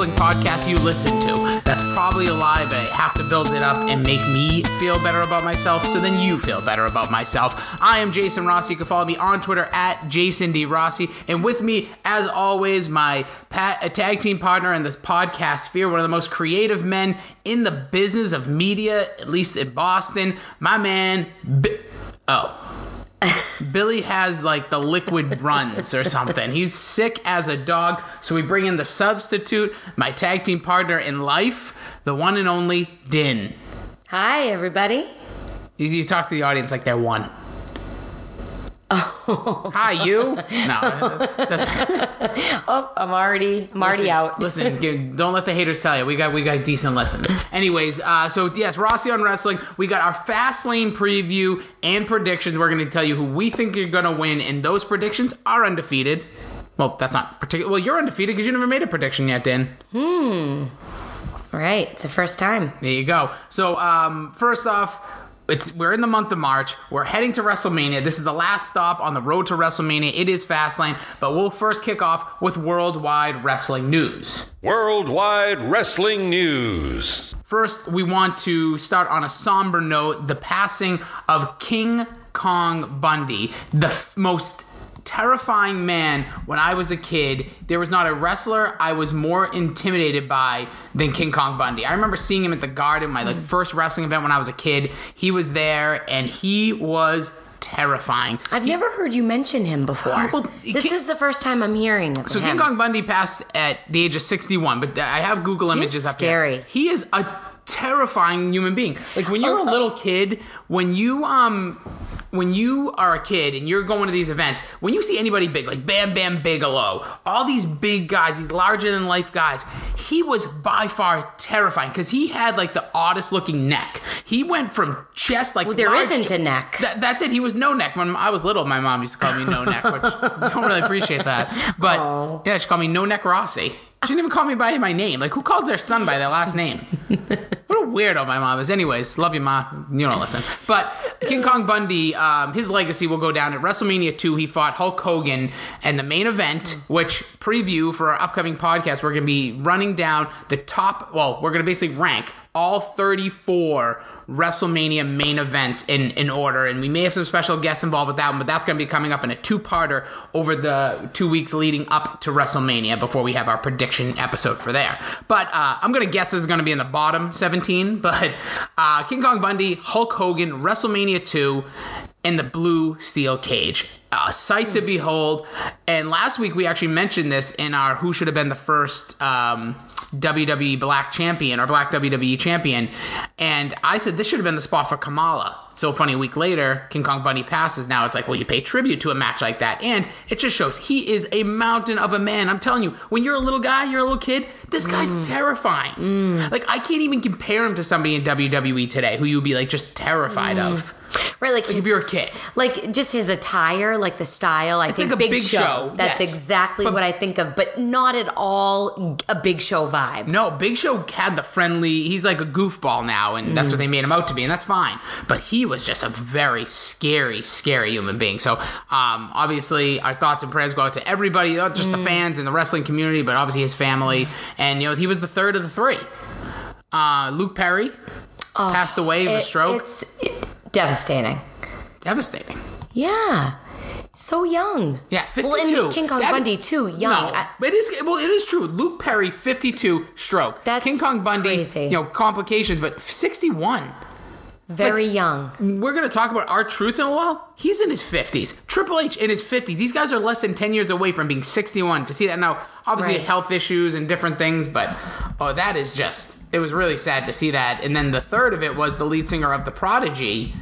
wrestling podcast you listen to. That's probably a lie, but I have to build it up and make me feel better about myself so then you feel better about myself. I am Jason Rossi. You can follow me on Twitter at Jason D. Rossi. And with me, as always, my pat, a uh, tag team partner in this podcast sphere, one of the most creative men in the business of media, at least in Boston, my man. B- oh. Billy has like the liquid runs or something. He's sick as a dog. So we bring in the substitute, my tag team partner in life, the one and only Din. Hi, everybody. You, you talk to the audience like they're one. Oh. Hi, you. No, that's, Oh, I'm already, I'm already listen, out. Listen, don't let the haters tell you. We got we got decent lessons. Anyways, uh, so yes, Rossi on wrestling. We got our fast lane preview and predictions. We're going to tell you who we think you're going to win, and those predictions are undefeated. Well, that's not particular. Well, you're undefeated because you never made a prediction yet, Dan. Hmm. Right, it's the first time. There you go. So, um, first off, it's we're in the month of March. We're heading to WrestleMania. This is the last stop on the road to WrestleMania. It is Fastlane, but we'll first kick off with worldwide wrestling news. Worldwide Wrestling News. First, we want to start on a somber note: the passing of King Kong Bundy, the f- most terrifying man when I was a kid. There was not a wrestler I was more intimidated by than King Kong Bundy. I remember seeing him at the Garden, my like first wrestling event when I was a kid. He was there, and he was terrifying. I've never heard you mention him before. Well, this King- is the first time I'm hearing So him. King Kong Bundy passed at the age of 61, but I have Google images up scary. here. He is a terrifying human being. Like when you're a little kid, when you um when you are a kid and you're going to these events, when you see anybody big, like Bam Bam Bigelow, all these big guys, these larger than life guys, he was by far terrifying because he had like the oddest looking neck. He went from chest like Well, there isn't a neck. That, that's it. He was no neck. When I was little, my mom used to call me no neck, which don't really appreciate that. But yeah, she called me no neck Rossi. She didn't even call me by my name. Like, who calls their son by their last name? What a weirdo my mom is. Anyways, love you, ma. You don't listen. But King Kong Bundy, um, his legacy will go down at WrestleMania 2. He fought Hulk Hogan, and the main event, which preview for our upcoming podcast, we're going to be running down the top. Well, we're going to basically rank all 34 WrestleMania main events in, in order. And we may have some special guests involved with that one, but that's going to be coming up in a two parter over the two weeks leading up to WrestleMania before we have our prediction episode for there. But uh, I'm going to guess this is going to be in the bottom 17. But uh, King Kong Bundy, Hulk Hogan, WrestleMania 2, and the blue steel cage. A sight to behold. And last week we actually mentioned this in our Who Should Have Been the First. Um, WWE Black Champion or Black WWE Champion, and I said this should have been the spot for Kamala. So funny, a week later, King Kong Bundy passes. Now it's like, well, you pay tribute to a match like that, and it just shows he is a mountain of a man. I'm telling you, when you're a little guy, you're a little kid. This guy's mm. terrifying. Mm. Like I can't even compare him to somebody in WWE today who you'd be like just terrified mm. of. Right, like, if his- you're a kid. like just his attire, like the style. I think like a Big, Big Show. Show, That's yes. exactly But- what I think of, but not at all a Big Show vibe. No, Big Show had the friendly. He's like a goofball now, and that's what they made him out to be, and that's fine. But he was just a very scary, scary human being. So, um, obviously, our thoughts and prayers go out to everybody, not just the fans and the wrestling community, but obviously his family. And you know, he was the third of the three. Uh, Luke Perry passed away of a stroke. It's it- devastating. Devastating. Yeah. So young. Yeah, Well, fifty-two. and King Kong That- Bundy too, young. No, it is well. It is true. Luke Perry, fifty-two, stroke. That's King Kong Bundy, crazy. you know, complications, but sixty-one. Very young. we're going to talk about R-Truth in a while. He's in his 50s. Triple H in his 50s. These guys are less than 10 years away from being 61. To see that now, obviously Right. health issues and different things, but oh, that is just, it was really sad to see that. And then the third of it was the lead singer of The Prodigy.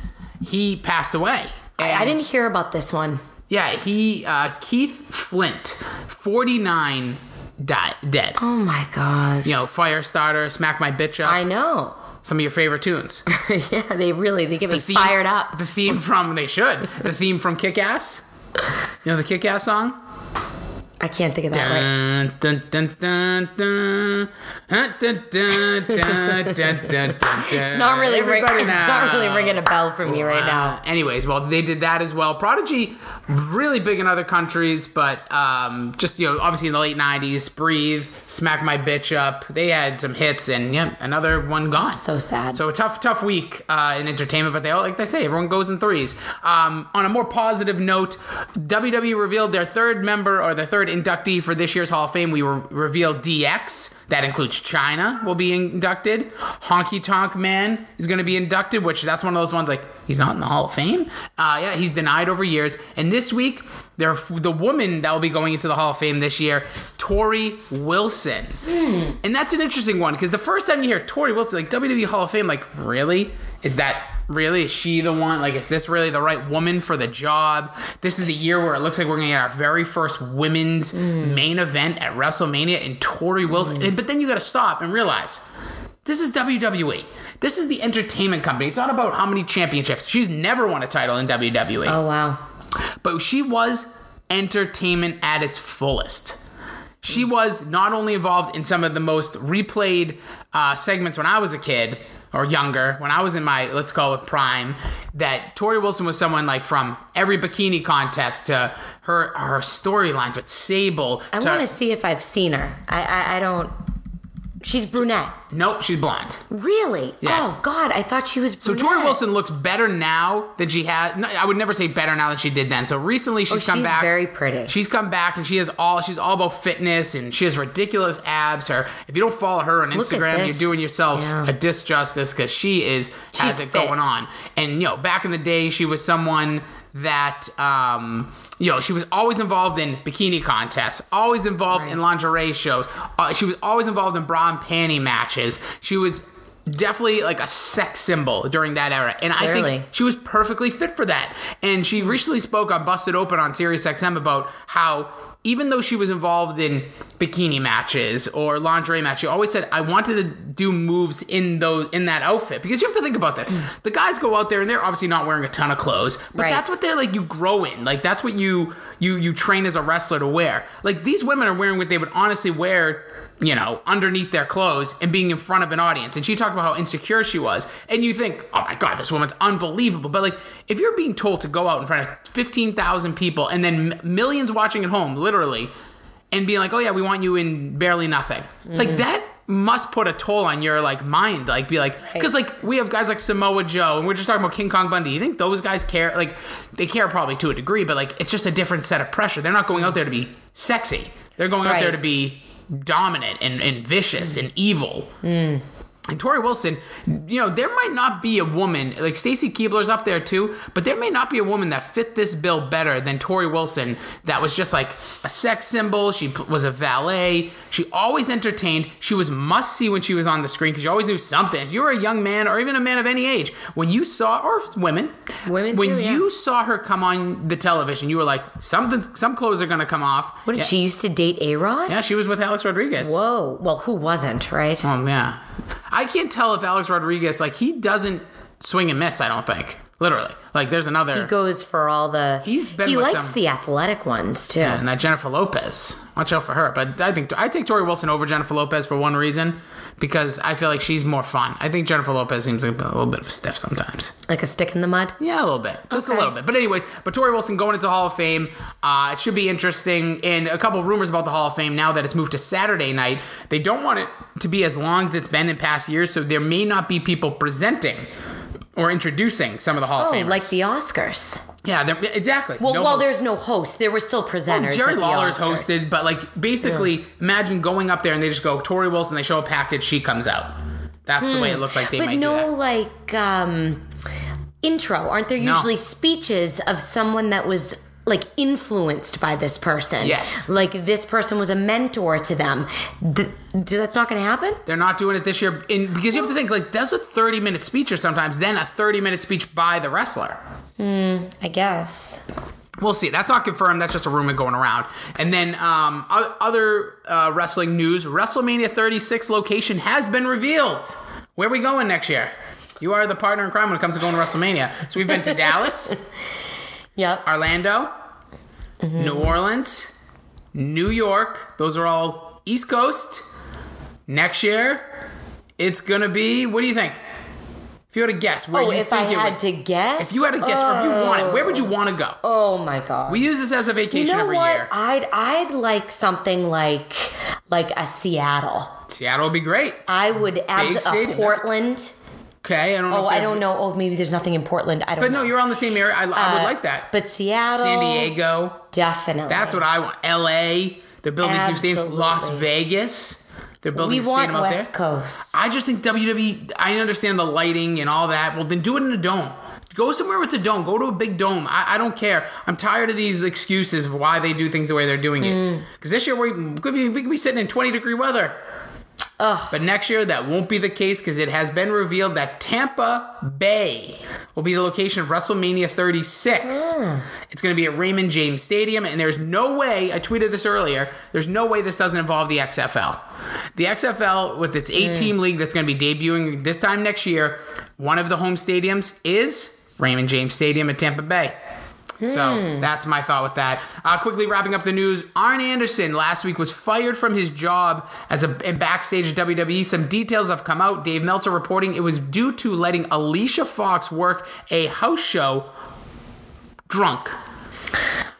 He passed away. I, I didn't hear about this one. Yeah, he, uh, Keith Flint, 49, died, dead. Oh my god. You know, Firestarter, Smack My Bitch Up, I know. Some of your favorite tunes. yeah, they really they get me theme- fired up. The theme from they should. The theme from Kick Ass. You know the Kick Ass song? I can't think of that. Dun, dun, dun, dun, dun. Dun, dun, dun, dun, dun, dun, dun, It's not really ring, it's not really ringing a bell for me right now. Anyways, well, they did that as well. Prodigy, really big in other countries, but um, just you know, obviously in the late '90s, "Breathe," "Smack My Bitch Up," they had some hits, and yeah, another one gone. So sad. So a tough, tough week uh, in entertainment, but they all like they say, everyone goes in threes. Um, on a more positive note, WWE revealed their third member or their third inductee for this year's Hall of Fame. We were revealed DX. That includes Chyna will be inducted. Honky Tonk Man is going to be inducted, which that's one of those ones like he's not in the Hall of Fame. Uh, yeah, he's denied over years. And this week, they're, the woman that will be going into the Hall of Fame this year, Torrie Wilson. And that's an interesting one because the first time you hear Torrie Wilson, like WWE Hall of Fame, like really is that really is she the one? Like, is this really the right woman for the job? This is the year where it looks like we're gonna get our very first women's mm. main event at WrestleMania and Torrie Wilson. And- But then you got to stop and realize. This is WWE. This is the entertainment company. It's not about how many championships. She's never won a title in WWE Oh wow. but she was entertainment at its fullest. She mm. was not only involved in some of the most replayed uh, segments when I was a kid or younger, when I was in my let's call it prime, that Torrie Wilson was someone like from every bikini contest to her her storylines with Sable. I want to see if I've seen her. I, I I don't. She's brunette. Nope, she's blonde. Really? Yeah. Oh God, I thought she was. So Torrie Wilson looks better now than she had. No, I would never say better now than she did then. So recently she's Oh, come she's back. very pretty. She's come back and she has all. She's all about fitness and she has ridiculous abs. Her. If you don't follow her on Instagram, you're doing yourself Yeah. a disjustice because she is has it fit. going on. And you know, back in the day, she was someone that. um you know, she was always involved in bikini contests, always involved in lingerie shows. Uh, she was always involved in bra and panty matches. She was definitely like a sex symbol during that era. And I think she was perfectly fit for that. And she recently spoke on Busted Open on Sirius XM about how even though she was involved in bikini matches or lingerie matches, she always said, I wanted to do moves in those in that outfit. Because you have to think about this. Mm. The guys go out there and they're obviously not wearing a ton of clothes, but Right. that's what they're like you grow in. Like that's what you you you train as a wrestler to wear. Like these women are wearing what they would honestly wear you know, underneath their clothes and being in front of an audience. And she talked about how insecure she was. And you think, oh my God, this woman's unbelievable. But like, if you're being told to go out in front of 15,000 people and then millions watching at home, literally, and being like, oh yeah, we want you in barely nothing. Like mm-hmm. that must put a toll on your like mind. Like be like, because like we have guys like Samoa Joe and we're just talking about King Kong Bundy. You think those guys care? Like they care probably to a degree, but like it's just a different set of pressure. They're not going out there to be sexy. They're going out there to be dominant and, and vicious and evil. And Torrie Wilson, you know, there might not be a woman like Stacy Keibler's up there too, but there may not be a woman that fit this bill better than Torrie Wilson. That was just like a sex symbol. She was a valet. She always entertained. She was must see when she was on the screen because you always knew something. If you were a young man or even a man of any age, when you saw or women, Women when too, yeah. you saw her come on the television, you were like, something, some clothes are gonna come off. What did yeah. she used to date A Rod? Yeah, she was with Alex Rodriguez. Whoa. Well, who wasn't, right? Oh yeah, I can't tell if Alex Rodriguez like he doesn't swing and miss. I don't think literally. Like there's another He goes for all the. He's been He likes some- the athletic ones too. Yeah, and that Jennifer Lopez. Watch out for her. But I think I take Torrie Wilson over Jennifer Lopez for one reason because I feel like she's more fun. I think Jennifer Lopez seems like a little bit of a stiff sometimes. Like a stick in the mud. Yeah, a little bit, just a little bit. But anyways, but Torrie Wilson going into the Hall of Fame, uh, it should be interesting. And a couple of rumors about the Hall of Fame now that it's moved to Saturday night. They don't want it to be as long as it's been in past years, so there may not be people presenting or introducing some of the Hall Oh, of Famers. like the Oscars. yeah, exactly. Well, No well, host. there's no host. There were still presenters. Jerry at the Lawler's hosted, but like basically, imagine going up there and they just go Torrie Wilson. They show a package, she comes out. That's the way it looked like they Hmm. but might no do that. like um intro aren't there No. usually speeches of someone that was like influenced by this person Yes. like this person was a mentor to them Th- that's not going to happen They're not doing it this year, in, because you have to think like that's a thirty minute speech or sometimes then a thirty minute speech by the wrestler. i guess We'll see. That's not confirmed. That's just a rumor going around. And then um, other uh, wrestling news: WrestleMania 36 location has been revealed. Where are we going next year? You are the partner in crime when it comes to going to WrestleMania. So we've been to Dallas, yep Orlando, mm-hmm. New Orleans, New York. Those are all East Coast. Next year, it's gonna be. What do you think? If you had to guess, where Oh, you if I think it had would- to guess, if you had to guess, or if you wanted, where would you oh. want to go? oh my god, We use this as a you vacation know every what? year. I'd I'd like something like like a Seattle. Seattle would be great. I would abs- stadium, a that's- Portland. Okay, I don't know. Oh, I don't know. Oh, maybe there's nothing in Portland. I don't know. But know. no, you're on the same area. I, I would Uh, like that. But Seattle, San Diego. definitely. That's what I want. L.A. They're building these new stadiums. Las Absolutely. Vegas. They're building we a want stadium out West there. Coast. I just think WWE. I understand the lighting and all that. Well, then do it in a dome. Go somewhere with a dome. Go to a big dome. I, I don't care. I'm tired of these excuses of why they do things the way they're doing it. Mm. Because this year we could be we could be sitting in 20 degree weather. Ugh. But next year that won't be the case because it has been revealed that Tampa Bay will be the location of WrestleMania 36. Hmm. It's going to be at Raymond James Stadium, and there's no way. I tweeted this earlier. There's no way this doesn't involve the XFL. The XFL with its eight-team hmm. league that's going to be debuting this time next year. One of the home stadiums is Raymond James Stadium at Tampa Bay. So that's my thought with that. Uh, quickly wrapping up the news: Arn Anderson last week was fired from his job as a and backstage at WWE. Some details have come out. Dave Meltzer reporting it was due to letting Alicia Fox work a house show drunk.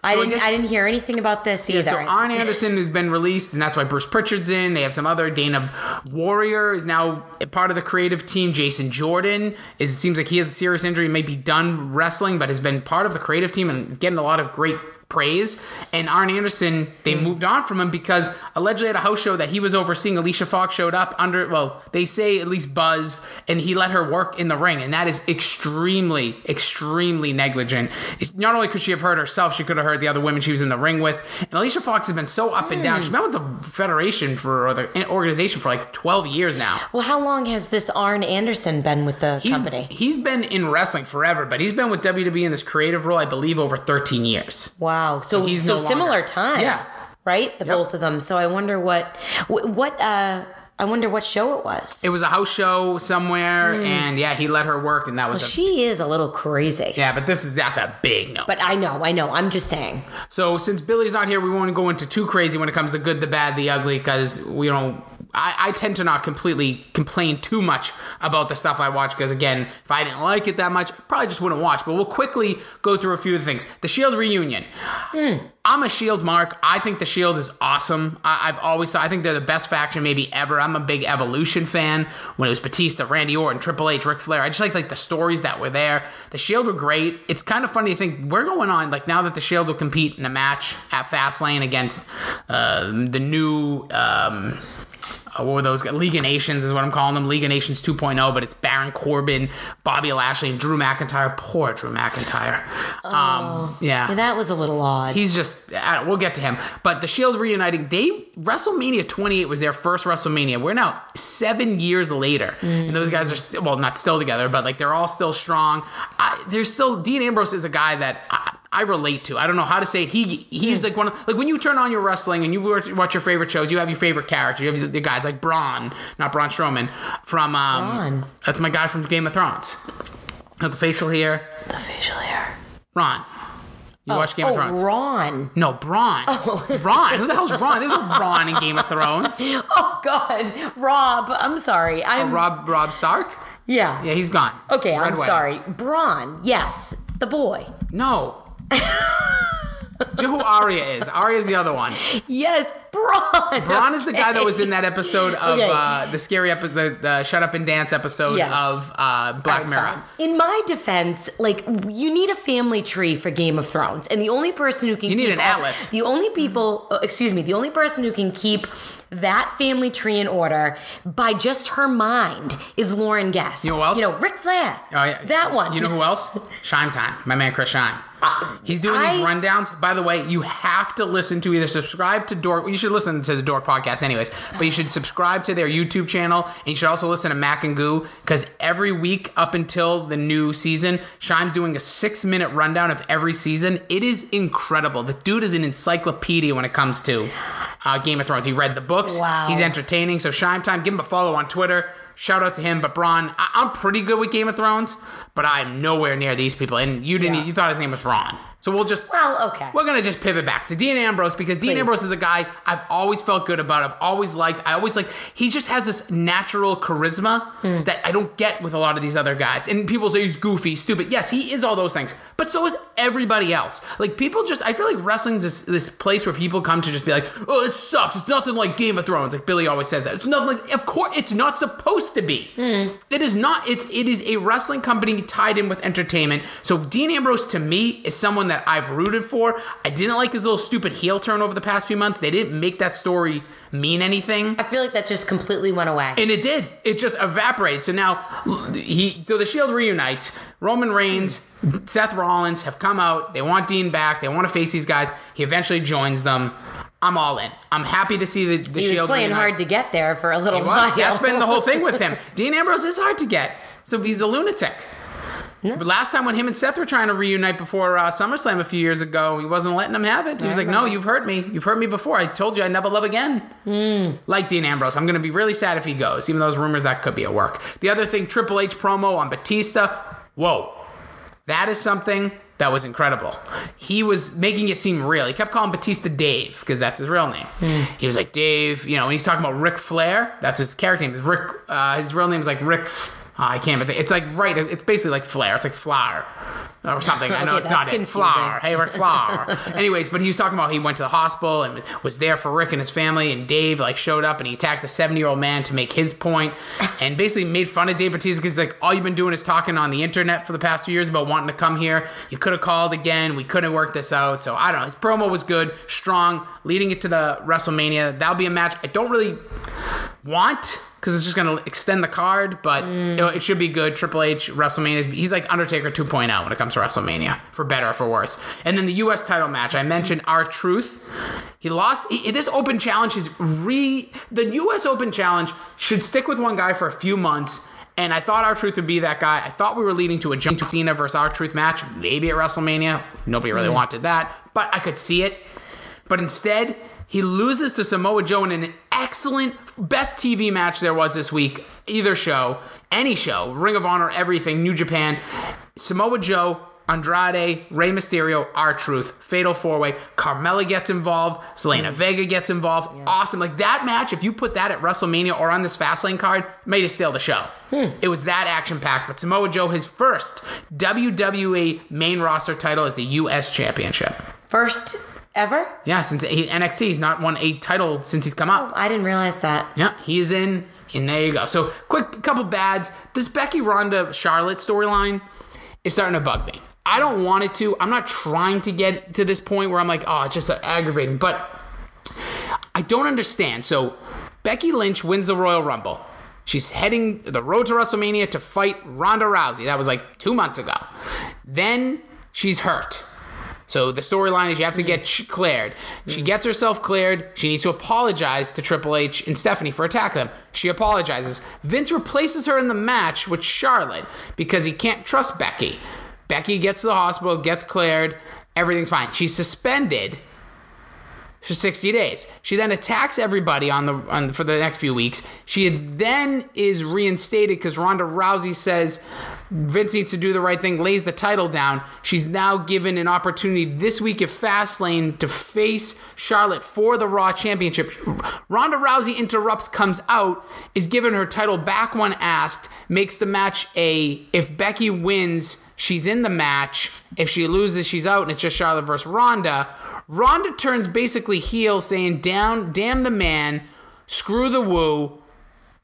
I So I didn't. guess- I didn't hear anything about this Yeah, either. so Arn Anderson has been released, and that's why Bruce Pritchard's in. They have some other. Dana Warrior is now part of the creative team. Jason Jordan is, it seems like he has a serious injury, may be done wrestling, but has been part of the creative team and is getting a lot of great praise. And Arn Anderson, they hmm. moved on from him because allegedly at a house show that he was overseeing, Alicia Fox showed up under, well, they say at least Buzz, and he let her work in the ring. And that is extremely, extremely negligent. It's, not only could she have hurt herself, she could have hurt the other women she was in the ring with. And Alicia Fox has been so up and down. Hmm. She's been with the Federation for, or the organization for like 12 years now. well, how long has this Arn Anderson been with the He's, company? he's been in wrestling forever, but he's been with WWE in this creative role, I believe, over 13 years. Wow. So he's so no longer- similar time. Yeah. Right. The Yep. both of them. So I wonder what what uh I wonder what show it was. It was a house show somewhere, and yeah, he let her work, and that was a, she is a little crazy. yeah. But this is that's a big no. But I know, I know. I'm just saying. So since Billy's not here, we won't go into too crazy when it comes to good, the bad, the ugly, because we don't. I, I tend to not completely complain too much about the stuff I watch because again, if I didn't like it that much, I probably just wouldn't watch. But we'll quickly go through a few of the things. The Shield reunion. I'm a Shield mark. I think the Shield is awesome. I, I've always thought I think they're the best faction maybe ever. I'm a big Evolution fan. When it was Batista, Randy Orton, Triple H, Ric Flair, I just like like the stories that were there. The Shield were great. It's kind of funny to think we're going on like now that the Shield will compete in a match at Fastlane against uh, the new. Um, uh, what were those? guys? League of Nations is what I'm calling them. League of Nations 2.0, but it's Baron Corbin, Bobby Lashley, and Drew McIntyre. Poor Drew McIntyre. Um, yeah. Yeah, that was a little odd. He's just, we'll get to him. But the Shield reuniting, they, WrestleMania 28 was their first WrestleMania. We're now seven years later. And those guys are still, well, not still together, but like they're all still strong. I, there's still, Dean Ambrose is a guy that I, I relate to. I don't know how to say it. He he's like one of like when you turn on your wrestling and you watch, your favorite shows, you have your favorite character. You have the, guys like Braun, not Braun Strowman from um Braun. that's my guy from Game of Thrones. Got the facial hair. the facial hair. Ron. You watch Game oh, of Thrones? Oh, Ron. No, Braun. Oh. Ron. Who the hell's Ron? There's no Ron in Game of Thrones. Oh God, Rob. I'm sorry. I'm Rob Robb Stark? yeah. Yeah, he's gone. Okay, Red I'm Wedding. sorry. Braun. Yes, the boy. No. Do you know who Arya is? Arya's the other one. Yes, Braun. Braun is the guy that was in that episode of Okay. uh, the scary episode, the, the Shut Up and Dance episode Yes. of uh, Black Alright, Mirror. In my defense, like you need a family tree for Game of Thrones, and the only person who can You need keep an all- atlas. The only people, uh, excuse me, the only person who can keep that family tree in order by just her mind is Lauren Guest. You know who else? You know, Ric Flair. Oh, yeah. That one. You know who else? Shine Time. My man Chris Shine. He's doing these rundowns. By the way, you have to listen to either subscribe to Dork. You should listen to the Dork podcast, anyways. But you should subscribe to their YouTube channel, and you should also listen to Mac and Goo because every week up until the new season, Shine's doing a six-minute rundown of every season. It is incredible. The dude is an encyclopedia when it comes to uh, Game of Thrones. He read the books. Wow. He's entertaining. So Shine Time, give him a follow on Twitter. Shout out to him. But Braun, I- I'm pretty good with Game of Thrones, but I'm nowhere near these people. And you didn't. Yeah. You thought his name was Ron. So we'll just Well, okay. we're gonna just pivot back to Dean Ambrose because Dean Please. Ambrose is a guy I've always felt good about. I've always liked. I always like. He just has this natural charisma Hmm. that I don't get with a lot of these other guys. And people say he's goofy, stupid. Yes, he is all those things, but so is everybody else. Like people just, I feel like wrestling's this this place where people come to just be like, oh, it sucks. It's nothing like Game of Thrones. Like Billy always says that. It's nothing like. Of course, it's not supposed to be. Hmm. It is not. It's it is a wrestling company tied in with entertainment. So Dean Ambrose to me is someone that I've rooted for. I didn't like his little stupid heel turn over the past few months. They didn't make that story mean anything. I feel like that just completely went away. And it did. It just evaporated. So now he so the Shield reunites. Roman Reigns, Seth Rollins have come out. They want Dean back. They want to face these guys. He eventually joins them. I'm all in. I'm happy to see the, the he was Shield playing reunite. hard to get there for a little He while. That's been the whole thing with him. Dean Ambrose is hard to get. So he's a lunatic. But last time when him and Seth were trying to reunite before uh, SummerSlam a few years ago, he wasn't letting them have it. He was like, "No, you've hurt me. You've hurt me before. I told you I'd never love again." Like Dean Ambrose, I'm going to be really sad if he goes. Even though those rumors that could be a work. The other thing, Triple H promo on Batista. Whoa, that is something that was incredible. He was making it seem real. He kept calling Batista Dave because that's his real name. He was like Dave, you know, when he's talking about Ric Flair, that's his character name. Rick, uh, his real name is like Rick. I can't think. It's like right. It's basically like Flair. It's like Flower. Or something. I know Okay, it's not that's it. confusing. Flower. Hey, Rick Flower. Anyways, but he was talking about he went to the hospital and was there for Rick and his family, and Dave like showed up and he attacked a 70 year old man to make his point, and basically made fun of Dave Batista because like all you've been doing is talking on the internet for the past few years about wanting to come here. You could have called again. We couldn't work this out. So I don't know. His promo was good, strong, leading it to the WrestleMania. That'll be a match I don't really want because it's just going to extend the card, but know, it should be good. Triple H WrestleMania he's like Undertaker 2.0 when it comes to WrestleMania, for better or for worse. And then the U.S. title match, I mentioned R-Truth. He lost he- this Open Challenge. Is re the U.S. Open Challenge should stick with one guy for a few months. And I thought R-Truth would be that guy. I thought we were leading to a John Cena versus R-Truth match, maybe at WrestleMania. Nobody really hmm. wanted that, but I could see it. But instead, he loses to Samoa Joe in an excellent, best TV match there was this week. Either show, any show, Ring of Honor, everything, New Japan. Samoa Joe, Andrade, Rey Mysterio, R-Truth, Fatal Four Way. Carmella gets involved, Zelina mm. Vega gets involved. Awesome. Like that match, if you put that at WrestleMania or on this Fastlane card, may have steal the show. Hmm. It was that action packed. But Samoa Joe, his first WWE main roster title is the U.S. Championship. First ever? Yeah, since he, NXT, he's not won a title since he's come up. Oh, I didn't realize that. Yeah, he's in, and there you go. So, quick couple bads. This Becky Ronda Charlotte storyline is starting to bug me. I don't want it to. I'm not trying to get to this point where I'm like, oh, it's just aggravating. But I don't understand. So, Becky Lynch wins the Royal Rumble. She's heading the road to WrestleMania to fight Ronda Rousey. That was like two months ago. Then she's hurt. So the storyline is you have to get mm-hmm. sh- cleared. She mm-hmm. gets herself cleared. She needs to apologize to Triple H and Stephanie for attacking them. She apologizes. Vince replaces her in the match with Charlotte because he can't trust Becky. Becky gets to the hospital, gets cleared, everything's fine. She's suspended for 60 days. She then attacks everybody on the on, for the next few weeks. She then is reinstated because Ronda Rousey says Vince needs to do the right thing, lays the title down. She's now given an opportunity this week at Fastlane to face Charlotte for the Raw Championship. Ronda Rousey interrupts, comes out, is given her title back when asked, makes the match a if Becky wins, she's in the match. If she loses, she's out, and it's just Charlotte versus Ronda. Ronda turns basically heel, saying, "Down, damn the man, screw the woo."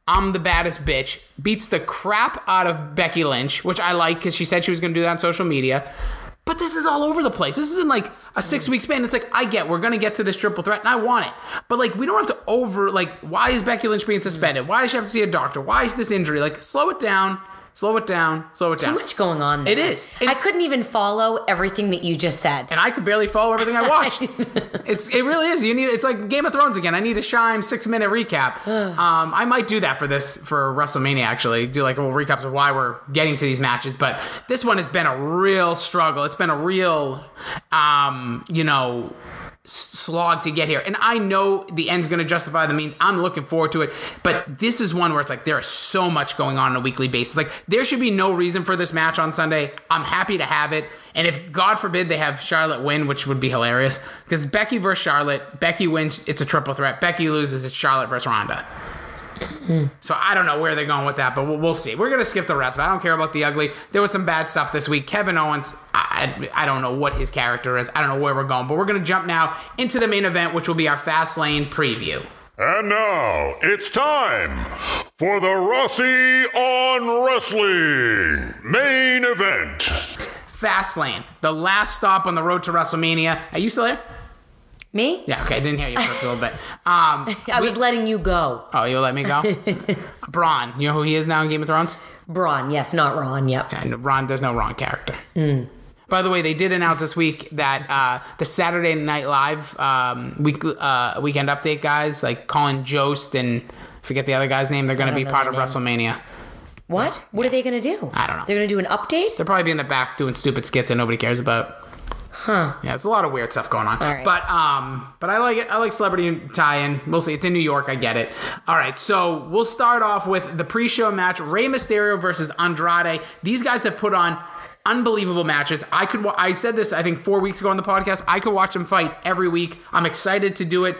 I'm the baddest bitch. Beats the crap out of Becky Lynch, which I like because she said she was going to do that on social media. But this is all over the place. This isn't like a six week span. It's like, I get, we're going to get to this triple threat, and I want it. But like, we don't have to over, like, why is Becky Lynch being suspended? Why does she have to see a doctor? Why is this injury? Like, slow it down, slow it down, slow it Too down. much going on there. It is. I couldn't even follow everything that you just said. and I could barely follow everything I watched. it's it really is. You need it's like Game of Thrones again. I need a Shine six minute recap. um, I might do that for this for WrestleMania actually. Do like a little recaps of why we're getting to these matches. But this one has been a real struggle. It's been a real, um, you know. Slog to get here. And I know the end's going to justify the means. I'm looking forward to it. But this is one where it's like there is so much going on on a weekly basis. Like there should be no reason for this match on Sunday. I'm happy to have it. And if God forbid they have Charlotte win, which would be hilarious, because Becky versus Charlotte, Becky wins, it's a triple threat. Becky loses, it's Charlotte versus Ronda. So I don't know where they're going with that, but we'll, we'll see. We're gonna skip the rest. I don't care about the ugly. There was some bad stuff this week. Kevin Owens, I, I don't know what his character is. I don't know where we're going, but we're gonna jump now into the main event, which will be our fast lane preview. And now it's time for the Rossi on Wrestling main event. Fast lane, the last stop on the road to WrestleMania. Are you still here? Me? Yeah, okay. I didn't hear you for a little bit. Um, I was letting you go. oh, you'll let me go. Braun, you know who he is now in Game of Thrones? Braun, yes, not Ron. Yep. And Ron, there's no Ron character. By the way, they did announce this week that uh, the Saturday Night Live um, week uh, weekend update guys, like Colin Jost and forget the other guy's name, they're going to be part of names. WrestleMania. What? What are they going to do? I don't know. They're going to do an update? They'll probably be in the back doing stupid skits that nobody cares about. Huh. Yeah, it's a lot of weird stuff going on. Right. But um, but I like it. I like celebrity tie-in. We'll see. It's in New York. I get it. All right. So we'll start off with the pre-show match: Rey Mysterio versus Andrade. These guys have put on unbelievable matches. I could. wa- I said this. I think four weeks ago on the podcast. I could watch them fight every week. I'm excited to do it.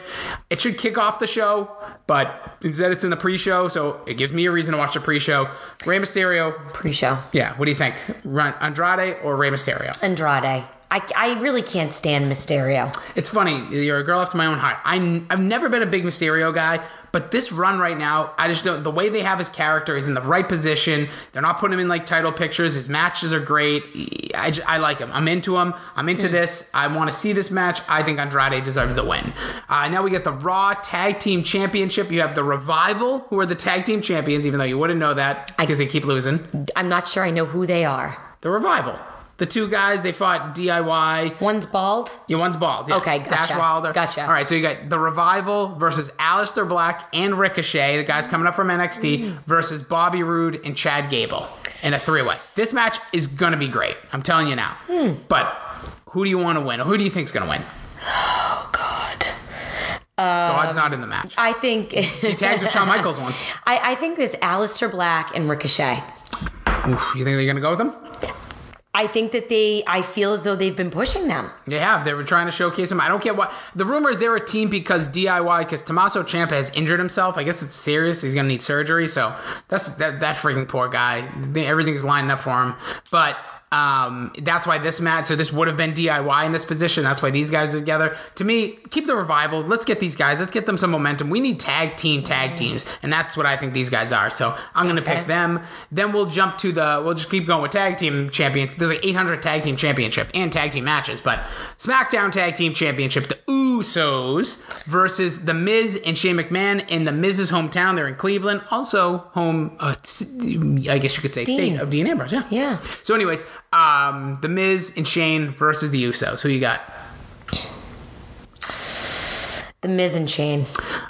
It should kick off the show, but instead it's in the pre-show, so it gives me a reason to watch the pre-show. Rey Mysterio. Pre-show. Yeah. What do you think? Run Andrade or Rey Mysterio? Andrade. I, I really can't stand Mysterio. It's funny. You're a girl after my own heart. I, have never been a big Mysterio guy, but this run right now, I just don't. The way they have his character, he's in the right position. They're not putting him in like title pictures. His matches are great. I like him. I'm into him. I'm into this. I want to see this match. I think Andrade deserves the win. Uh, now we get the Raw Tag Team Championship. You have the Revival, who are the tag team champions, even though you wouldn't know that because they keep losing. I'm not sure I know who they are. The Revival. The two guys, they fought DIY. One's bald. Yeah, one's bald. Yes. Okay, Dash. Wilder. Gotcha. All right, so you got the Revival versus Aleister Black and Ricochet, the guys coming up from NXT, Mm. versus Bobby Roode and Chad Gable in a three-way. This match is gonna be great. I'm telling you now. Hmm. But who do you want to win? Who do you think's gonna win? Oh God. God's not in the match. I think. He tagged with Shawn Michaels once. I, I think there's Aleister Black and Ricochet. Oof, you think they're gonna go with them? I think that they. I feel as though they've been pushing them. They have. They were trying to showcase him. I don't get what the rumor is. They're a team because DIY because Tommaso Ciampa has injured himself. I guess it's serious. He's gonna need surgery. So that's that that freaking poor guy. Everything's lining up for him. But um, that's why this match. So this would have been DIY in this position. That's why these guys are together. To me, keep the revival. Let's get these guys. Let's get them some momentum. We need tag team tag teams, and that's what I think these guys are. So I'm gonna Okay. pick them. Then we'll jump to the. We'll just keep going with tag team champion. There's like 800 tag team championship and tag team matches, but SmackDown tag team championship. The Usos versus the Miz and Shane McMahon in the Miz's hometown. They're in Cleveland, also home. Uh, I guess you could say state of Dean Ambrose. Yeah. Yeah. So, anyways, um, the Miz and Shane versus the Usos. Who you got? The Miz and Shane.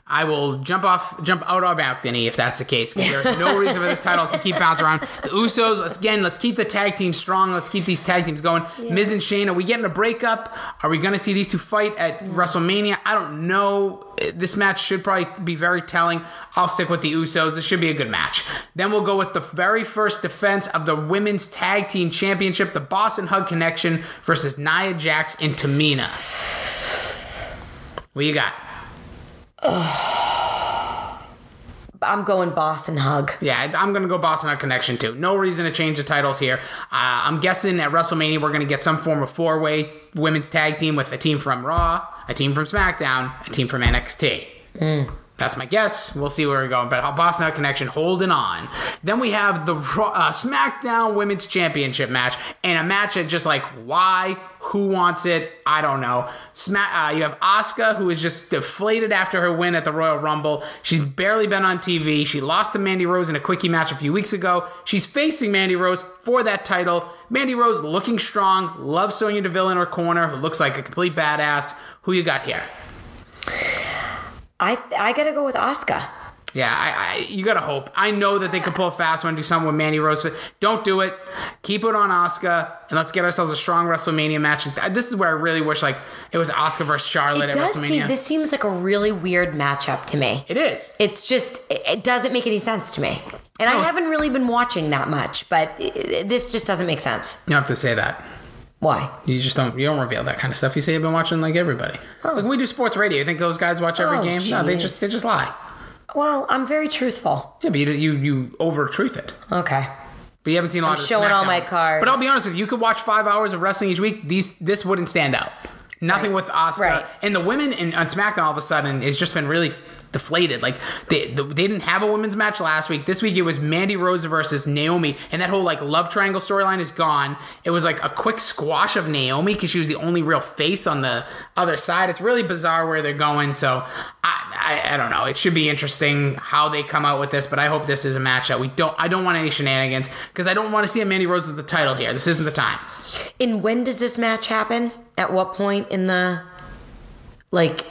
I will jump off, jump out our balcony if that's the case. There's no reason for this title to keep bouncing around. The Usos, let's again, let's keep the tag team strong. Let's keep these tag teams going. Miz and Shane, are we getting a breakup? Are we going to see these two fight at WrestleMania? I don't know. Uh, this match should probably be very telling. I'll stick with the Usos. This should be a good match. Then we'll go with the very first defense of the Women's Tag Team Championship, the Boss 'n' Hug Connection versus Nia Jax and Tamina. What you got? I'm going Boss 'n' Hug. Yeah, I'm going to go Boss 'n' Hug Connection too. No reason to change the titles here. Uh, I'm guessing at WrestleMania we're going to get some form of four way women's tag team with a team from Raw, a team from SmackDown, a team from NXT. That's my guess. We'll see where we're going. But Boss 'n' Hug Connection holding on. Then we have the Raw- uh, SmackDown Women's Championship match, and a match that just like why, who wants it? I don't know. Sma- uh, you have Asuka, who is just deflated after her win at the Royal Rumble. She's barely been on TV. She lost to Mandy Rose in a quickie match a few weeks ago. She's facing Mandy Rose for that title. Mandy Rose looking strong. Loves Sonya Deville in her corner, who looks like a complete badass. Who you got here? I I gotta go with Asuka. Yeah, I, I you gotta hope. I know that they could pull a fast one and do something with Mandy Rose. Don't do it. Keep it on Asuka, and let's get ourselves a strong WrestleMania match. This is where I really wish like it was Asuka versus Charlotte It at does WrestleMania. seem, this seems like a really weird matchup to me. it is. It's just, it, it doesn't make any sense to me. And No, I haven't really been watching that much, but it, this just doesn't make sense. You don't have to say that. Why? You just don't. You don't reveal that kind of stuff. You say you've been watching like everybody. Oh. Like we do sports radio. You think those guys watch every Oh, game? No, they just they just lie. Well, I'm very truthful. Yeah, but you you, you over truth it. Okay. But you haven't seen a lot of the showing all my cards. But I'll be honest with you, you could watch five hours of wrestling each week. These this wouldn't stand out. Nothing with Asuka Right. and the women in, on SmackDown. All of a sudden, it's just been really deflated. Like they the, they didn't have a women's match last week. This week it was Mandy Rose versus Naomi, and that whole like love triangle storyline is gone. It was like a quick squash of Naomi because she was the only real face on the other side. It's really bizarre where they're going. So I, I I don't know. It should be interesting how they come out with this, but I hope this is a match that we don't. I don't want any shenanigans because I don't want to see a Mandy Rose with the title here. This isn't the time. And when does this match happen? At what point in the, like,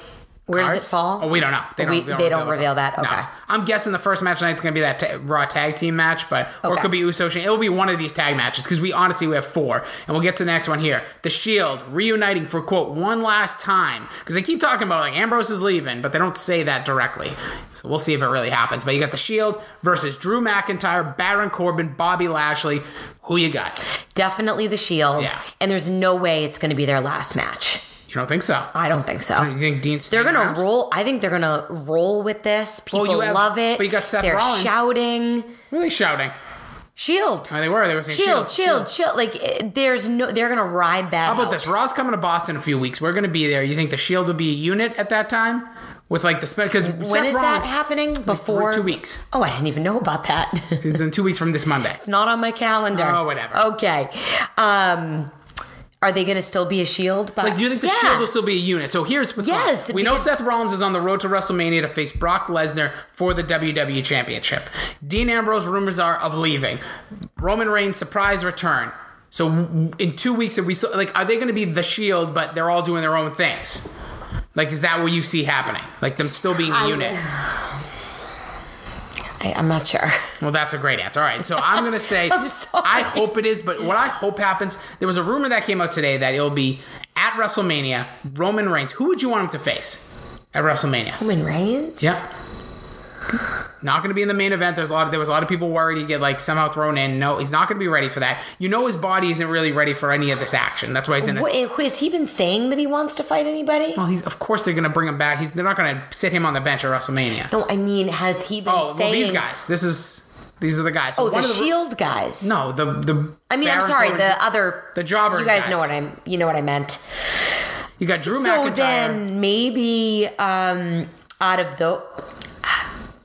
where does it fall? Oh, we don't know. We- they don't reveal that? No. Okay. I'm guessing the first match tonight is going to be that ta- Raw tag team match, but or it could be Uso. Shane. It'll be one of these tag matches because we honestly we have four, and we'll get to the next one here. The Shield reuniting for quote one last time because they keep talking about like Ambrose is leaving, but they don't say that directly. So we'll see if it really happens. But you got the Shield versus Drew McIntyre, Baron Corbin, Bobby Lashley. Who you got? Definitely the Shield. Yeah. And there's no way it's going to be their last match. You don't think so? I don't think so. You think Dean's? They're gonna roll. I think they're gonna roll with this. People you have- love it. but you got Seth They're Rollins. shouting. Really shouting? Shield. Oh, they were. They were saying Shield, shield, shield. Like eh, there's no. They're gonna ride that. How about out. this? Raw's coming to Boston in a few weeks. We're going to be there. You think the Shield will be a unit at that time with like the spin? Because When is that happening? Before two weeks. Oh, I didn't even know about that. It's in two weeks from this Monday. it's not on my calendar. Oh, whatever. Okay. Um, are they gonna still be a Shield? But Like, do you think the Yeah. Shield will still be a unit? So here's what's going on. Yes, We know Seth Rollins is on the road to WrestleMania to face Brock Lesnar for the WWE Championship. Dean Ambrose rumors are of leaving. Roman Reigns surprise return. So in two weeks, if we saw, like, are they going to be the Shield, but they're all doing their own things? Like, is that what you see happening? Like them still being a I- unit? I, I'm not sure. Well, that's a great answer. All right, so I'm gonna say I'm. I hope it is, but what I hope happens. There was a rumor that came out today that it'll be at WrestleMania. Roman Reigns. Who would you want him to face at WrestleMania? Roman Reigns. Yeah. Not going to be in the main event. There's a lot. Of, there was a lot of people worried he'd get like somehow thrown in. No, he's not going to be ready for that. You know, his body isn't really ready for any of this action. That's why he's in. A, What, has he been saying that he wants to fight anybody? well, he's of course they're going to bring him back. He's they're not going to sit him on the bench at WrestleMania. No, I mean, has he been Oh, well, these guys. This is these are the guys. So Oh, the of Shield guys. No, the the. I mean, I'm sorry. Corbin- The other, the jobber You guys guys. know what I'm. You know what I meant. You got Drew so McIntyre. then maybe um, out of the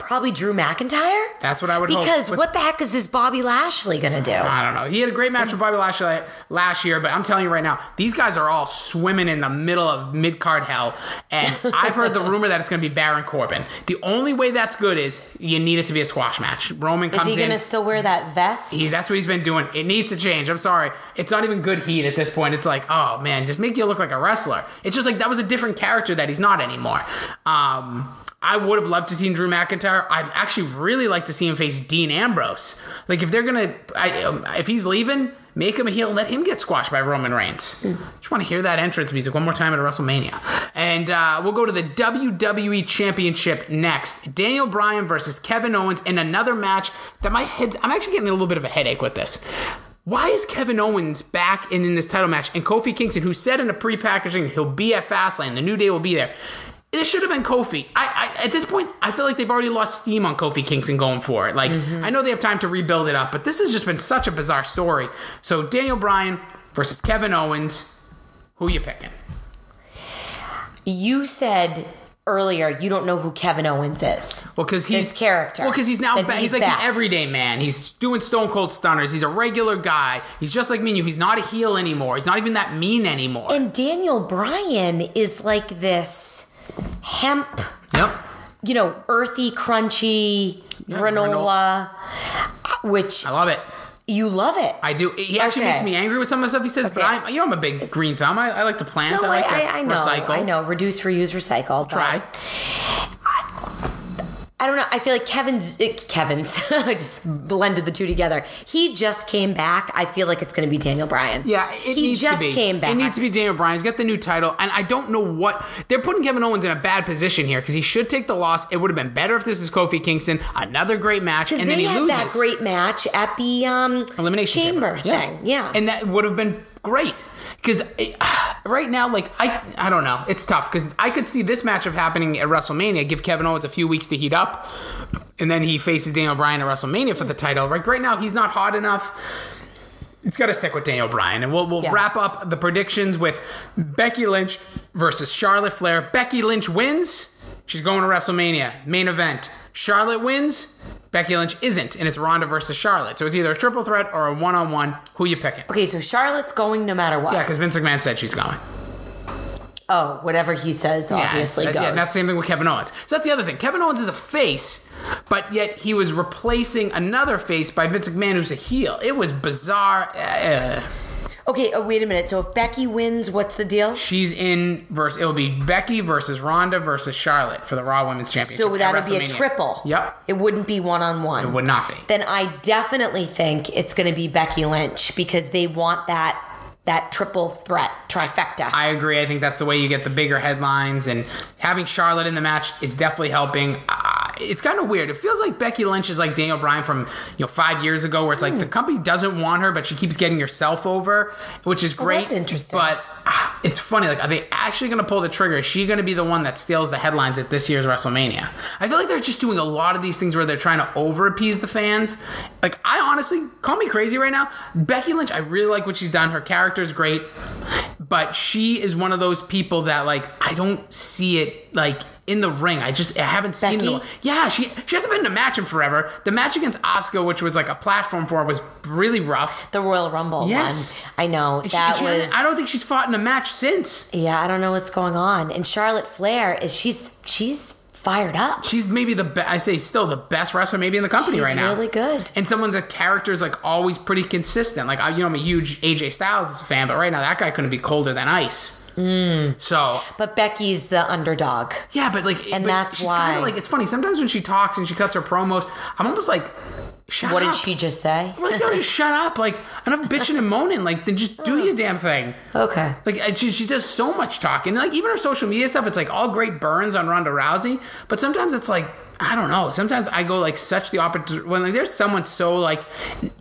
probably Drew McIntyre. That's what I would hope. Because With- what the heck is this Bobby Lashley gonna do? I don't know. He had a great match with Bobby Lashley last year, but I'm telling you right now, these guys are all swimming in the middle of mid card hell. And I've heard the rumor that it's going to be Baron Corbin. The only way that's good is you need it to be a squash match. Roman is comes he in. gonna still wear that vest? He, that's what he's been doing. It needs to change. I'm sorry. It's not even good heat at this point. It's like, oh man, just make you look like a wrestler. It's just like that was a different character that he's not anymore. Um, I would have loved to see Drew McIntyre. I'd actually really like to see him face Dean Ambrose. Like if they're gonna, I, if he's leaving, make him a heel. Let him get squashed by Roman Reigns. I just want to hear that entrance music one more time at WrestleMania. And uh, we'll go to the WWE Championship next. Daniel Bryan versus Kevin Owens in another match that my head. I'm actually getting a little bit of a headache with this. Why is Kevin Owens back in, in this title match? And Kofi Kingston, who said in the pre-packaging he'll be at Fastlane, the New Day will be there. This should have been Kofi. I, I at this point, I feel like they've already lost steam on Kofi Kingston going for it. Like mm-hmm. I know they have time to rebuild it up, but this has just been such a bizarre story. So Daniel Bryan versus Kevin Owens. Who you picking? you said earlier you don't know who Kevin Owens is. Well, because he's His character. Well, because he's now back. He's, he's like back. the everyday man. He's doing Stone Cold Stunners. He's a regular guy. He's just like me. and you. He's not a heel anymore. He's not even that mean anymore. And Daniel Bryan is like this hemp, yep. you know, earthy, crunchy granola, uh, which I love it. you love it. I do. He actually Okay. makes me angry with some of the stuff he says, but I'm, you know, I'm a big green thumb. I, I like to plant. No, I like to I, I know. recycle. I know. Reduce, reuse, recycle. Try. I don't know. I feel like Kevin's uh, Kevin's I just blended the two together. He just came back. I feel like it's going to be Daniel Bryan. Yeah, it he needs just to be. came back. It needs to be Daniel Bryan. He's got the new title, and I don't know what they're putting Kevin Owens in a bad position here because he should take the loss. It would have been better if this is Kofi Kingston, another great match, and then he had loses. that great match at the um, elimination chamber, thing. Yeah. and that would have been great because uh, right now like i i don't know it's tough because i could see this matchup happening at wrestlemania give kevin owens a few weeks to heat up and then he faces daniel bryan at wrestlemania for the title right right now he's not hot enough it's got to stick with Daniel Bryan, and we'll we'll Yeah. wrap up the predictions with Becky Lynch versus Charlotte Flair. Becky Lynch wins. She's going to WrestleMania main event. Charlotte wins. Becky Lynch isn't, and it's Ronda versus Charlotte. So it's either a triple threat or a one-on-one. Who you picking? okay, so Charlotte's going no matter what. Yeah, because Vince McMahon said she's going. oh, whatever he says obviously yeah, goes. Yeah, that's the same thing with Kevin Owens. So that's the other thing. Kevin Owens is a face, but yet he was replacing another face by Vince McMahon, who's a heel. It was bizarre. Uh, okay, oh, wait a minute. So if Becky wins, what's the deal? she's in versus. It will be Becky versus Ronda versus Charlotte for the Raw Women's Championship. So that would be a triple. Yep. It wouldn't be one on one. It would not be. Then I definitely think it's going to be Becky Lynch because they want that that triple threat trifecta. I agree. I think that's the way you get the bigger headlines, and having Charlotte in the match is definitely helping. It's kind of weird. It feels like Becky Lynch is like Daniel Bryan from you know five years ago, where it's like the company doesn't want her, but she keeps getting herself over, which is great. that's interesting. But ah, it's funny. Like, are they actually going to pull the trigger? Is she going to be the one that steals the headlines at this year's WrestleMania? I feel like they're just doing a lot of these things where they're trying to over appease the fans. Like, I honestly call me crazy right now. Becky Lynch, I really like what she's done. Her character's great, but she is one of those people that like I don't see it like in the ring. I just I haven't seen Becky? it. Yeah, she she hasn't been in a match in forever. The match against Asuka, which was like a platform for her, was really rough. the Royal Rumble Yes. one. I know She- that she was. I don't think she's fought in a match since. yeah, I don't know what's going on. And Charlotte Flair is she's she's fired up. She's maybe the be- I say still the best wrestler maybe in the company She's right now. really good. And someone that character is like always pretty consistent. Like I, you know, I'm a huge AJ Styles fan, but right now that guy couldn't be colder than ice. Mm. So But Becky's the underdog. yeah, but like, And but that's she's why- Kinda like it's funny sometimes when she talks and she cuts her promos, I'm almost like, shut What up. did she just say? I'm like, no, just shut up. Like enough bitching and moaning. Like then just do your damn thing. Okay. Like she, she does so much talking. Like even her social media stuff, it's like all great burns on Ronda Rousey. But sometimes it's like I don't know. Sometimes I go like such the opposite. When like there's someone so like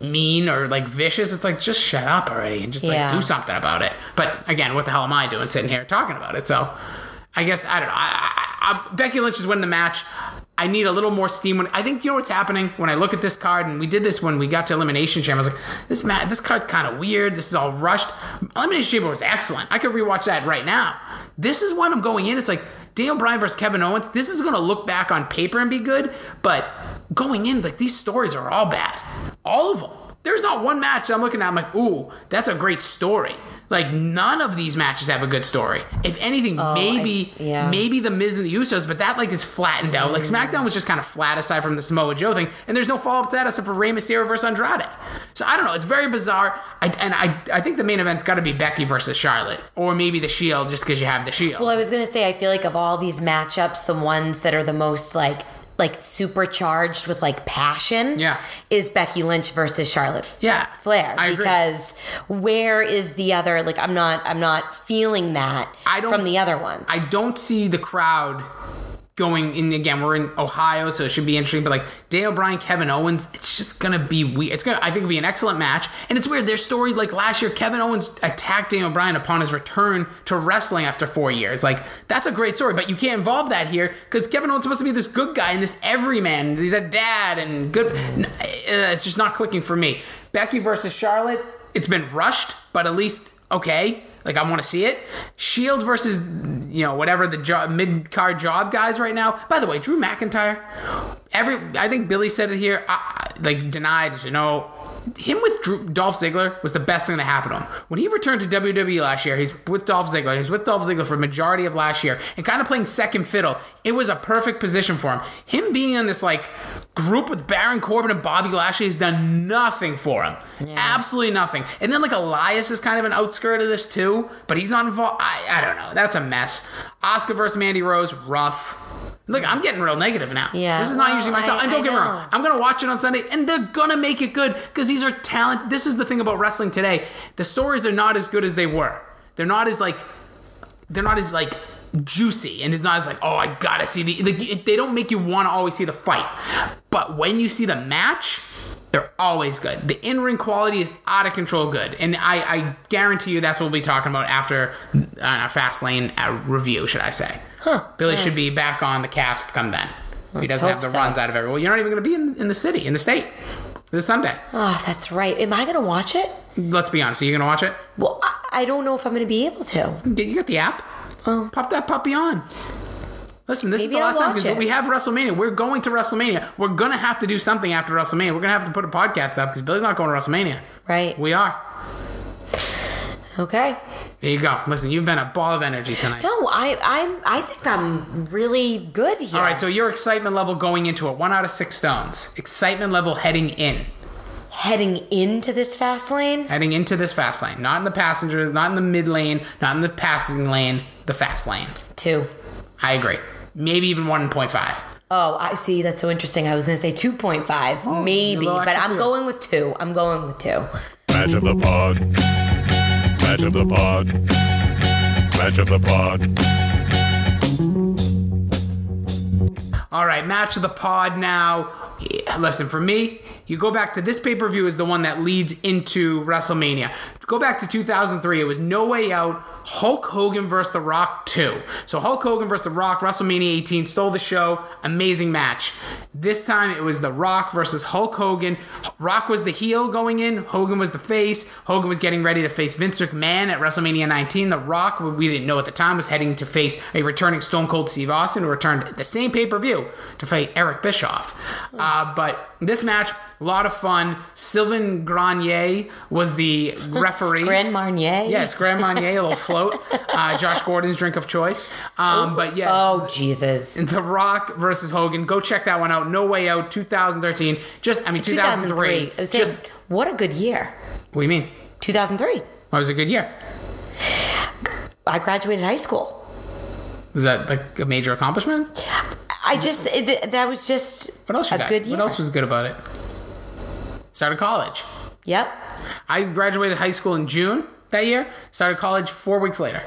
mean or like vicious, it's like just shut up already and just like Yeah. do something about it. But again, what the hell am I doing sitting here talking about it? So I guess I don't know. I, I, I, Becky Lynch is winning the match. I need a little more steam. When I think you know what's happening when I look at this card, and we did this when we got to Elimination Chamber. I was like, this ma- this card's kind of weird. This is all rushed. Elimination Chamber was excellent. I could rewatch that right now. This is when I'm going in. It's like Daniel Bryan versus Kevin Owens. This is going to look back on paper and be good, but going in, like these stories are all bad, all of them. There's not one match I'm looking at. I'm like, ooh, that's a great story. Like none of these matches have a good story. If anything, oh, maybe yeah. maybe the Miz and the Usos, but that like is flattened out. Like SmackDown was just kind of flat aside from the Samoa Joe thing, and there's no follow up to that except for Rey Mysterio versus Andrade. So I don't know. It's very bizarre. I, and I I think the main event's got to be Becky versus Charlotte, or maybe the Shield, just because you have the Shield. Well, I was gonna say I feel like of all these matchups, the ones that are the most like like supercharged with like passion, Yeah. is Becky Lynch versus Charlotte Yeah, Flair. I agree. because where is the other? Like I'm not I'm not feeling that I don't from the other ones. I don't see the crowd going in again. We're in Ohio, so it should be interesting. But like Daniel Bryan, Kevin Owens, it's just gonna be weird. It's gonna, I think, be an excellent match. And it's weird. Their story, like last year, Kevin Owens attacked Daniel Bryan upon his return to wrestling after four years. Like that's a great story, but you can't involve that here because Kevin Owens supposed to be this good guy and this everyman. He's a dad and good. uh, It's just not clicking for me. Becky versus Charlotte. It's been rushed, but at least okay. Like I want to see it. Shield versus you know whatever the mid card job guys right now. By the way, Drew McIntyre. Every I think Billy said it here. I, I- like denied. You know, him with Drew, Dolph Ziggler was the best thing that happened to him. When he returned to WWE last year, he's with Dolph Ziggler. He was with Dolph Ziggler for majority of last year and kind of playing second fiddle. It was a perfect position for him. Him being in this like group with Baron Corbin and Bobby Lashley has done nothing for him. Absolutely nothing. And then like Elias is kind of an outskirt of this too, but he's not involved. I, I don't know. That's a mess. Asuka versus Mandy Rose, rough. Look, I'm getting real negative now. Yeah. This is not Well, usually myself. I- and don't I get me wrong. I'm going to watch it on Sunday, and they're going to make it good because these are talent. This is the thing about wrestling today. The stories are not as good as they were. They're not as, like, they're not as, like, juicy and it's not as like oh i gotta see the like, they don't make you want to always see the fight but when you see the match they're always good the in-ring quality is out of control good and i i guarantee you that's what we'll be talking about after uh, Fastlane uh, review should i say huh billy hmm. should be back on the cast come then if he doesn't have hope the so. runs out of everywhere well you're not even going to be in, in the city in the state this sunday Oh, that's right. Am I going to watch it? let's be honest are you going to watch it Well, I, I don't know if I'm going to be able to. you got the app Oh. pop that puppy on Listen, this is. Maybe the I'll last time watch because it. we have WrestleMania. We're going to WrestleMania. We're gonna have to do something after WrestleMania. We're gonna have to put a podcast up because Billy's not going to WrestleMania. Right. We are. Okay. There you go. Listen, you've been a ball of energy tonight. No, I I I think I'm really good here. All right, so your excitement level going into it, one out of six stones. Excitement level heading in, heading into this fast lane, heading into this fast lane, not in the passenger, not in the mid lane, not in the passing lane, the fast lane. two. I agree. Maybe even one point five. Oh, I see. That's so interesting. I was going to say 2.5, maybe, but I'm going with two. I'm going with two. Match of the pod. Match of the pod. Match of the pod. All right, match of the pod now. Listen, for me, you go back to this pay per view is the one that leads into WrestleMania. Go back to 2003. It was No Way Out. Hulk Hogan versus The Rock 2. So Hulk Hogan versus The Rock, WrestleMania 18, stole the show. Amazing match. This time it was The Rock versus Hulk Hogan. Rock was the heel going in, Hogan was the face. Hogan was getting ready to face Vince McMahon at WrestleMania 19. The Rock, we didn't know at the time, was heading to face a returning Stone Cold Steve Austin, who returned at the same pay per view to fight Eric Bischoff. Uh, but this match, a lot of fun. Sylvain Grenier was the referee. Grand Marnier? Yes, Grand Marnier, a little float. Uh, Josh Gordon's drink of choice. Um, but yes, Oh, Jesus. The Rock versus Hogan. Go check that one out. No Way Out, 2013. Just, I mean, 2003. 2003. I was saying, Just, what a good year. what do you mean? 2003. What was a good year? I graduated high school. Was that like a major accomplishment? I just, it, that was just What else a got? good year. What else was good about it? Started college. Yep. I graduated high school in June that year. Started college four weeks later.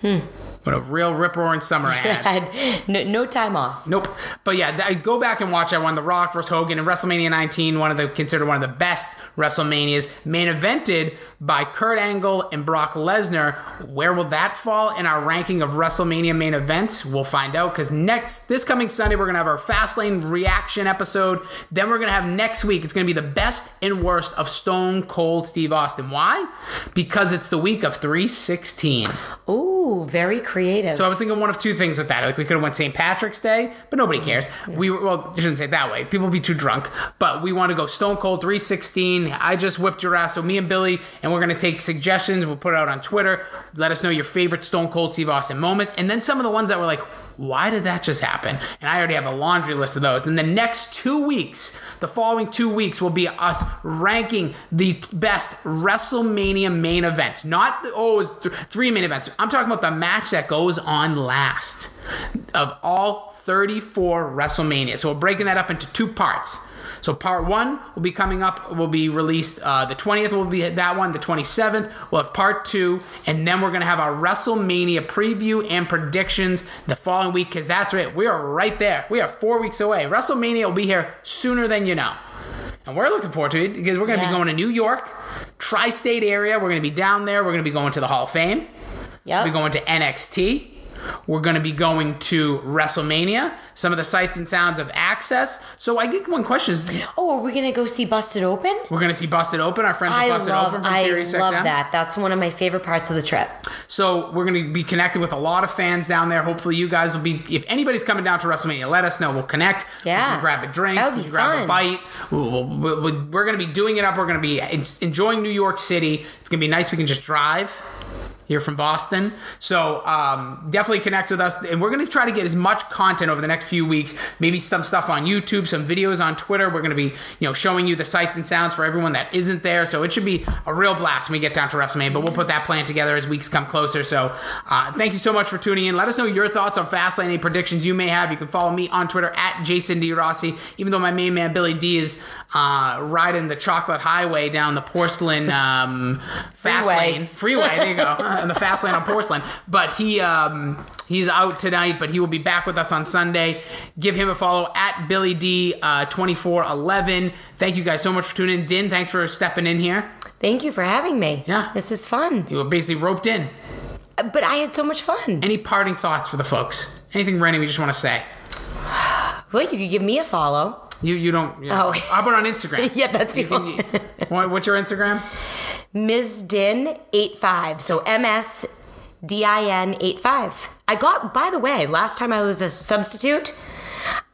Hmm. What a real rip roaring summer I had. had no, no time off. Nope. But yeah, I go back and watch. I won The Rock versus Hogan in WrestleMania 19, one of the considered one of the best WrestleManias, main evented by Kurt Angle and Brock Lesnar. Where will that fall in our ranking of WrestleMania main events? We'll find out because next this coming Sunday we're gonna have our Fastlane reaction episode. Then we're gonna have next week. It's gonna be the best and worst of Stone Cold Steve Austin. Why? Because it's the week of 316. Ooh, very creative. So I was thinking one of two things with that. Like we could have went St. Patrick's Day, but nobody cares. We were, well, I shouldn't say it that way. People be too drunk. But we want to go Stone Cold 316. I just whipped your ass. So me and Billy, and we're gonna take suggestions. We'll put it out on Twitter. Let us know your favorite Stone Cold Steve Austin moments, and then some of the ones that were like. Why did that just happen? And I already have a laundry list of those. In the next two weeks, the following two weeks, will be us ranking the best WrestleMania main events. Not the, oh, it was th- three main events. I'm talking about the match that goes on last of all 34 WrestleMania. So we're breaking that up into two parts. So part one will be coming up, will be released uh, the 20th will be that one, the 27th. We'll have part two, and then we're gonna have our WrestleMania preview and predictions the following week, because that's right, we are right there. We are four weeks away. WrestleMania will be here sooner than you know. And we're looking forward to it because we're gonna Yeah. be going to New York, tri-state area. We're gonna be down there. We're gonna be going to the Hall of Fame. yep. We're going to NXT. We're going to be going to WrestleMania, some of the sights and sounds of Axxess. So I get one question: is oh, are we going to go see Busted Open? We're going to see Busted Open. Our friends at Busted love, Open from I love XM. that. That's one of my favorite parts of the trip. So we're going to be connected with a lot of fans down there. Hopefully, you guys will be. If anybody's coming down to WrestleMania, let us know. We'll connect. Yeah. we can grab a drink. That would we be grab a fun. bite. We'll, we'll, we're going to be doing it up. We're going to be enjoying New York City. It's going to be nice. We can just drive. Here from Boston. So um, definitely connect with us, and we're going to try to get as much content over the next few weeks. Maybe some stuff on YouTube, some videos on Twitter. We're going to be you know showing you the sights and sounds for everyone that isn't there. So it should be a real blast when we get down to WrestleMania. But we'll put that plan together as weeks come closer. So uh, thank you so much for tuning in. Let us know your thoughts on Fastlane, any predictions you may have. You can follow me on Twitter at Jason D Rossi. Even though my main man Billy D is uh, riding the chocolate highway down the porcelain um, fast Freeway. lane freeway. There you go, and the fast lane on porcelain. But he um, he's out tonight, but he will be back with us on Sunday. Give him a follow at Billy D uh, twenty four eleven. Thank you guys so much for tuning in. Din, thanks for stepping in here. Thank you for having me. Yeah. This was fun. You were basically roped in. But I had so much fun. Any parting thoughts for the folks? Anything random you just want to say? Well, you could give me a follow. You you don't. Yeah. Oh. How about on Instagram? Yeah, that's You can- what- What's your Instagram? Ms. Din 85. So M S D I N 85. I got, by the way, last time I was a substitute,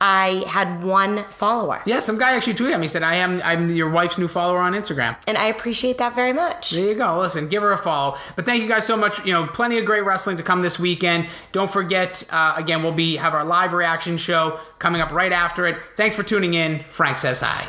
I had one follower. Yeah, some guy actually tweeted at me. Said I am I'm your wife's new follower on Instagram. And I appreciate that very much. There you go. Listen, give her a follow. But thank you guys so much. You know, plenty of great wrestling to come this weekend. Don't forget, uh, again, we'll be have our live reaction show coming up right after it. Thanks for tuning in. Frank says hi.